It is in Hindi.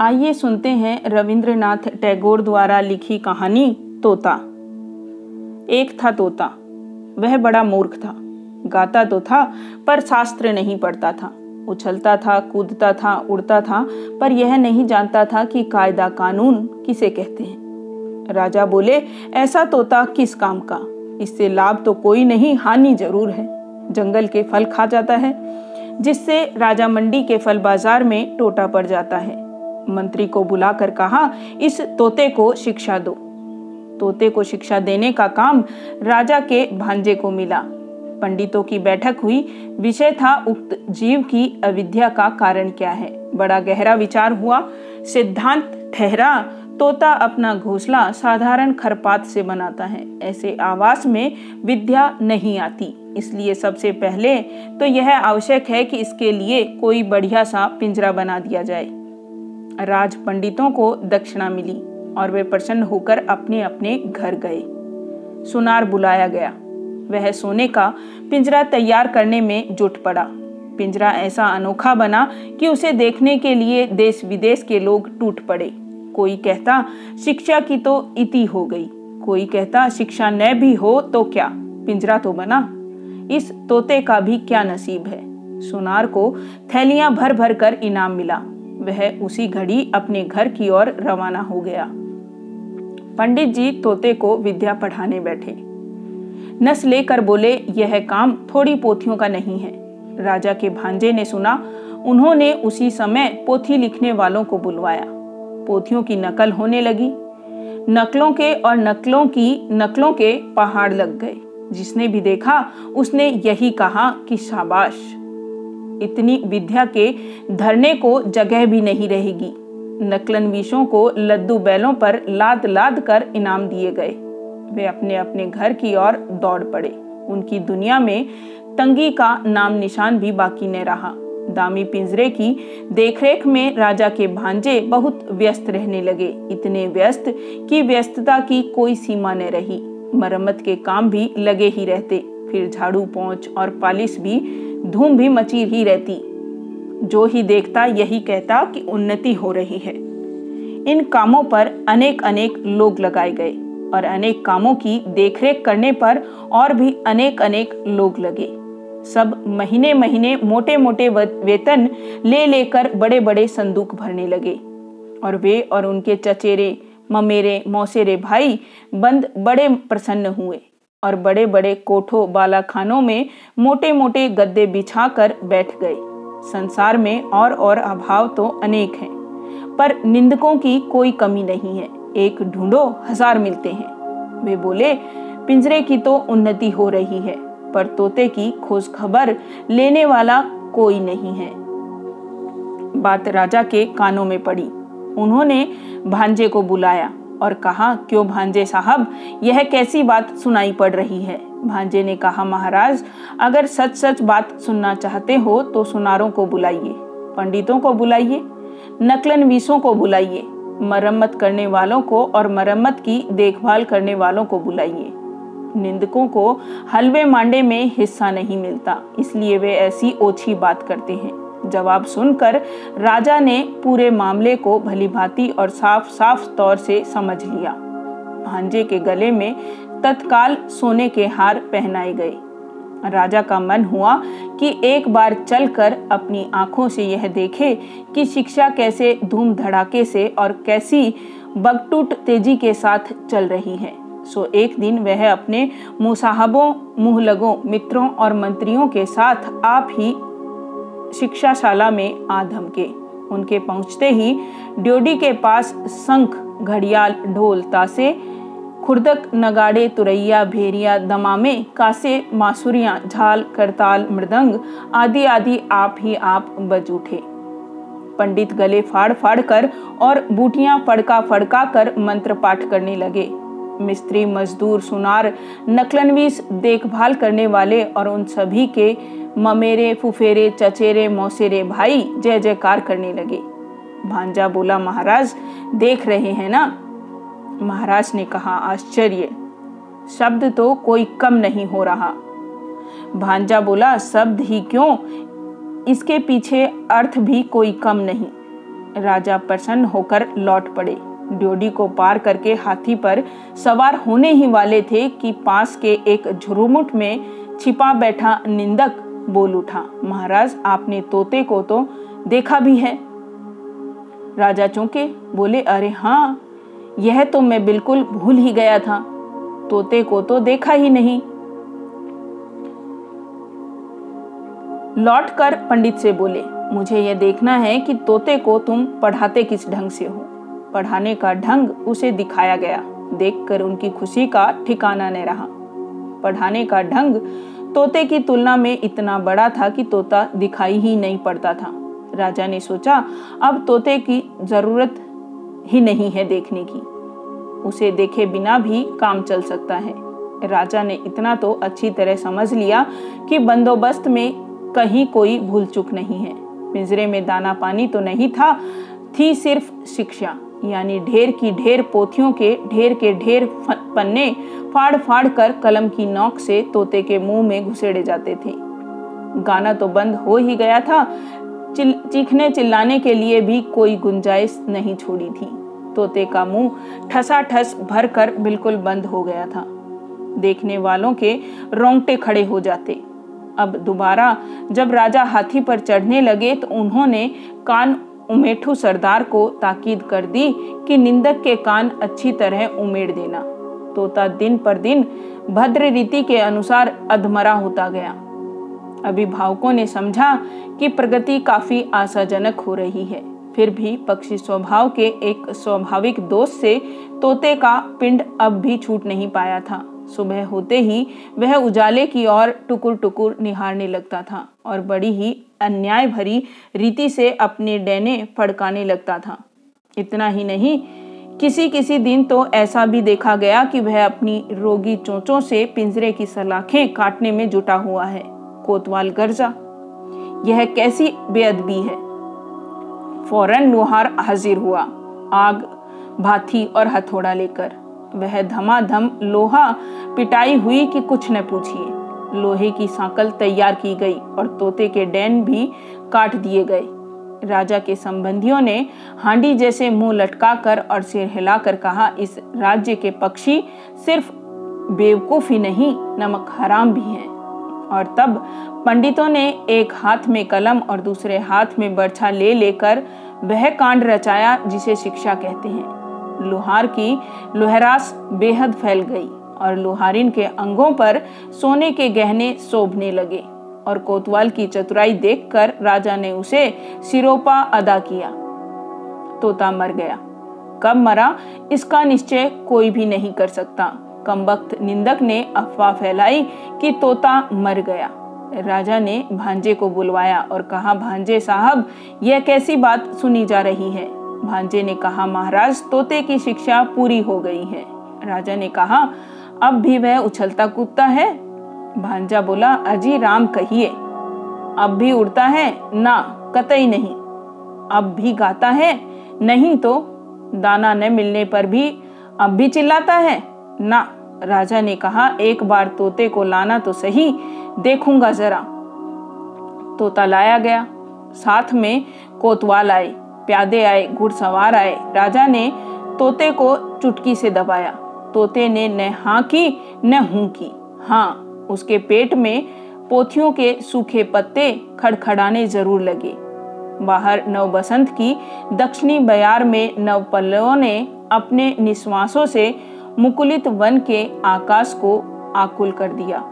आइए सुनते हैं रविंद्रनाथ टैगोर द्वारा लिखी कहानी तोता। एक था तोता। वह बड़ा मूर्ख था। गाता तो था, पर शास्त्र नहीं पढ़ता था। उछलता था, कूदता था, उड़ता था, पर यह नहीं जानता था कि कायदा कानून किसे कहते हैं। राजा बोले, ऐसा तोता किस काम का? इससे लाभ तो कोई नहीं, हानि ज़रूर है। जंगल के फल खा जाता है, जिससे राजा मंडी के फल बाज़ार में टोटा पड़ जाता है। मंत्री को बुलाकर कहा, इस तोते को शिक्षा दो। तोते को शिक्षा देने का काम राजा के भांजे को मिला। पंडितों की बैठक हुई। विषय था उक्त जीव की अविद्या का कारण क्या है? बड़ा गहरा विचार हुआ। सिद्धांत ठहरा। तोता अपना घोंसला साधारण खरपात से बनाता है। ऐसे आवास में विद्या नहीं आती। इसलिए सबसे पहले तो यह आवश्यक है कि इसके लिए कोई बढ़िया सा पिंजरा बना दिया जाए। राज पंडितों को दक्षिणा मिली और वे प्रसन्न होकर अपने अपने घर गए। सुनार बुलाया गया। वह सोने का पिंजरा तैयार करने में जुट पड़ा। पिंजरा ऐसा अनोखा बना कि उसे देखने के लिए देश विदेश के लोग टूट पड़े। कोई कहता, शिक्षा की तो इति हो गई। कोई कहता, शिक्षा न भी हो तो क्या? पिंजरा तो बना। इस तोते का भी क्या नसीब है? सुनार को थैलियाँ भर भर कर इनाम मिला। वह उसी घड़ी अपने घर की ओर रवाना हो गया। पंडित जी तोते को विद्या पढ़ाने बैठे। नस लेकर बोले, यह काम थोड़ी पोथियों का नहीं है। राजा के भांजे ने सुना। उन्होंने उसी समय पोथी लिखने वालों को बुलवाया। पोथियों की नकल होने लगी। नकलों के और नकलों की नकलों के पहाड़ लग गए। जिसने भी देखा, उसने यही कहा कि शाबाश। इतनी विद्या के धरने को जगह भी नहीं रहेगी। नकलन विषों को लद्दू बैलों पर लाद लाद कर इनाम दिए गए। वे अपने अपने घर की ओर दौड़ पड़े। उनकी दुनिया में तंगी का नाम निशान भी बाकी न रहा। दामी पिंजरे की देखरेख में राजा के भांजे बहुत व्यस्त रहने लगे। इतने व्यस्त कि व्यस्तता की कोई सीमा न रही। मरम्मत के काम भी लगे ही रहते। फिर झाड़ू पहुँच और पालिश भी धूम भी मची ही रहती। जो ही देखता, यही कहता कि उन्नति हो रही है। इन कामों पर अनेक अनेक लोग लगाए गए और अनेक कामों की देखरेख करने पर और भी अनेक अनेक लोग लगे। सब महीने महीने मोटे मोटे वेतन ले लेकर बड़े बड़े संदूक भरने लगे और वे और उनके चचेरे, ममेरे, मौसेरे भाई बंद बड़े प्रसन्न हुए। और बड़े बड़े कोठों बालाखानों में मोटे मोटे गद्दे बिछाकर बैठ गए संसार में और और अभाव तो अनेक हैं, पर निंदकों की कोई कमी नहीं है। एक ढूंढो, हज़ार मिलते हैं। वे बोले, पिंजरे की तो उन्नति हो रही है, पर तोते की खोज खबर लेने वाला कोई नहीं है। बात राजा के कानों में पड़ी। उन्होंने भांजे को बुलाया। और कहा, क्यों भांजे साहब, यह कैसी बात सुनाई पड़ रही है? भांजे ने कहा, महाराज, अगर सच सच बात सुनना चाहते हो तो सुनारों को बुलाइए, पंडितों को बुलाइए, नकलन वीसों को बुलाइए, मरम्मत करने वालों को और मरम्मत की देखभाल करने वालों को बुलाइए। निंदकों को हलवे मांडे में हिस्सा नहीं मिलता, इसलिए वे ऐसी ओछी बात करते हैं। जवाब सुनकर राजा ने पूरे मामले को भली भांति और साफ़ साफ़ तौर से समझ लिया। भांजे के गले में तत्काल सोने के हार पहनाए गए। राजा का मन हुआ कि एक बार चलकर अपनी आँखों से यह देखे कि शिक्षा कैसे धूम धड़ाके से और कैसी बगटूट तेज़ी के साथ चल रही है। सो एक दिन वह अपने मुसाहबों, मुहलगों, मित्रों और मंत्रियों के साथ आप ही शिक्षाशाला में आ धमके। उनके पहुँचते ही ड्योडी के पास शंख, घड़ियाल, ढोल तासे खुर्दक, नगाड़े, तुरैया भेरिया दमामे, कासे, मासुरिया, झाल, करताल, मृदंग आदि आदि आप ही आप बज उठे। पंडित गले फाड़ फाड़ कर और बूटियाँ फड़का फड़का कर मंत्र पाठ करने लगे। मिस्त्री, मजदूर, सुनार, नकलनवीस देखभाल करने वाले और उन सभी के ममेरे, फुफेरे, चचेरे, मौसेरे भाई जय जयकार करने लगे। भांजा बोला, महाराज, देख रहे हैं ना? महाराज ने कहा, आश्चर्य, शब्द तो कोई कम नहीं हो रहा। भांजा बोला, शब्द ही क्यों? इसके पीछे अर्थ भी कोई कम नहीं। राजा प्रसन्न होकर लौट पड़े। ड्योडी को पार करके हाथी पर सवार होने ही वाले थे कि पास के एक झुरुमुट में छिपा बैठा निंदक बोल उठा, महाराज, आपने तोते को तो देखा भी है। राजा चौंके बोले, अरे हाँ यह तो मैं बिल्कुल भूल ही गया था, तोते को तो देखा ही नहीं। लौट कर पंडित से बोले, मुझे यह देखना है कि तोते को तुम पढ़ाते किस ढंग से हो। पढ़ाने का ढंग उसे दिखाया गया, देखकर उनकी खुशी का ठिकाना न रहा। पढ़ाने का ढंग तोते की तुलना में इतना बड़ा था कि तोता दिखाई ही नहीं पड़ता था। राजा ने सोचा, अब तोते की ज़रूरत ही नहीं है देखने की। उसे देखे बिना भी काम चल सकता है। राजा ने इतना तो अच्छी तरह समझ लिया कि बंदोबस्त में कहीं कोई भूल चुक नहीं है। पिंजरे में दाना पानी तो नहीं था, थी सिर्फ़ शिक्षा। यानी ढेर की ढेर पोथियों के ढेर के ढेर पन्ने फाड़ फाड़ कर कलम की नोक से तोते के मुँह में घुसेड़े जाते थे। गाना तो बंद हो ही गया था। चिल, चीखने चिल्लाने के लिए भी कोई गुंजाइश नहीं छोड़ी थी। तोते का मुँह ठसा ठस भर कर बिल्कुल बंद हो गया था। देखने वालों के रोंगटे खड़े हो जाते। अब दोबारा जब राजा हाथी पर चढ़ने लगे तो उन्होंने कान उमेठू सरदार को ताकीद कर दी कि निंदक के कान अच्छी तरह उमेड़ देना। तोता दिन पर दिन भद्र रीति के अनुसार अधमरा होता गया। अभिभावकों ने समझा कि प्रगति काफ़ी आशाजनक हो रही है। फिर भी पक्षी स्वभाव के एक स्वाभाविक दोष से तोते का पिंड अब भी छूट नहीं पाया था। सुबह होते ही वह उजाले की ओर टुकुर टुकुर निहारने लगता था और बड़ी ही अन्याय भरी रीति से अपने डैने फड़काने लगता था। इतना ही नहीं किसी किसी दिन तो ऐसा भी देखा गया कि वह अपनी रोगी चोंचों से पिंजरे की सलाखें काटने में जुटा हुआ है। कोतवाल गर्जा, यह कैसी बेअदबी है? फ़ौरन लोहार हाजिर हुआ, आग भाथी और हथौड़ा लेकर। वह धमाधम लोहा पिटाई हुई कि कुछ न पूछिए। लोहे की सांकल तैयार की गई और तोते के डैन भी काट दिए गए। राजा के संबंधियों ने हांडी जैसे मुँह लटकाकर और सिर हिलाकर कहा, इस राज्य के पक्षी सिर्फ़ बेवकूफ़ ही नहीं, नमक हराम भी हैं। और तब पंडितों ने एक हाथ में कलम और दूसरे हाथ में बर्छा ले लेकर वह कांड रचाया, जिसे शिक्षा कहते हैं। लोहार की लोहरास बेहद फैल गई और लोहारिन के अंगों पर सोने के गहने शोभने लगे और कोतवाल की चतुराई देखकर राजा ने उसे सिरोपा अदा किया। तोता मर गया। कब मरा, इसका निश्चय कोई भी नहीं कर सकता। कमबख्त निंदक ने अफवाह फैलाई कि तोता मर गया। राजा ने भांजे को बुलवाया और कहा, भांजे साहब, यह कैसी बात सुनी जा रही है? भांजे ने कहा, महाराज, तोते की शिक्षा पूरी हो गई है। राजा ने कहा, अब भी वह उछलता कूदता है? भांजा बोला, अजी राम कहिए, अब भी उड़ता है? ना, कतई नहीं। अब भी गाता है? नहीं तो दाना न मिलने पर भी अब भी चिल्लाता है? ना। राजा ने कहा, एक बार तोते को लाना तो सही, देखूँगा जरा। तोता लाया गया। साथ में कोतवाल आए। प्यादे आए, घुड़सवार आए। राजा ने तोते को चुटकी से दबाया। तोते ने न हाँ की, न हूँ की। हाँ उसके पेट में पोथियों के सूखे पत्ते खड़खड़ाने ज़रूर लगे। बाहर नव बसंत की दक्षिणी बयार में नव पल्लवों ने अपने निश्वासों से मुकुलित वन के आकाश को आकुल कर दिया।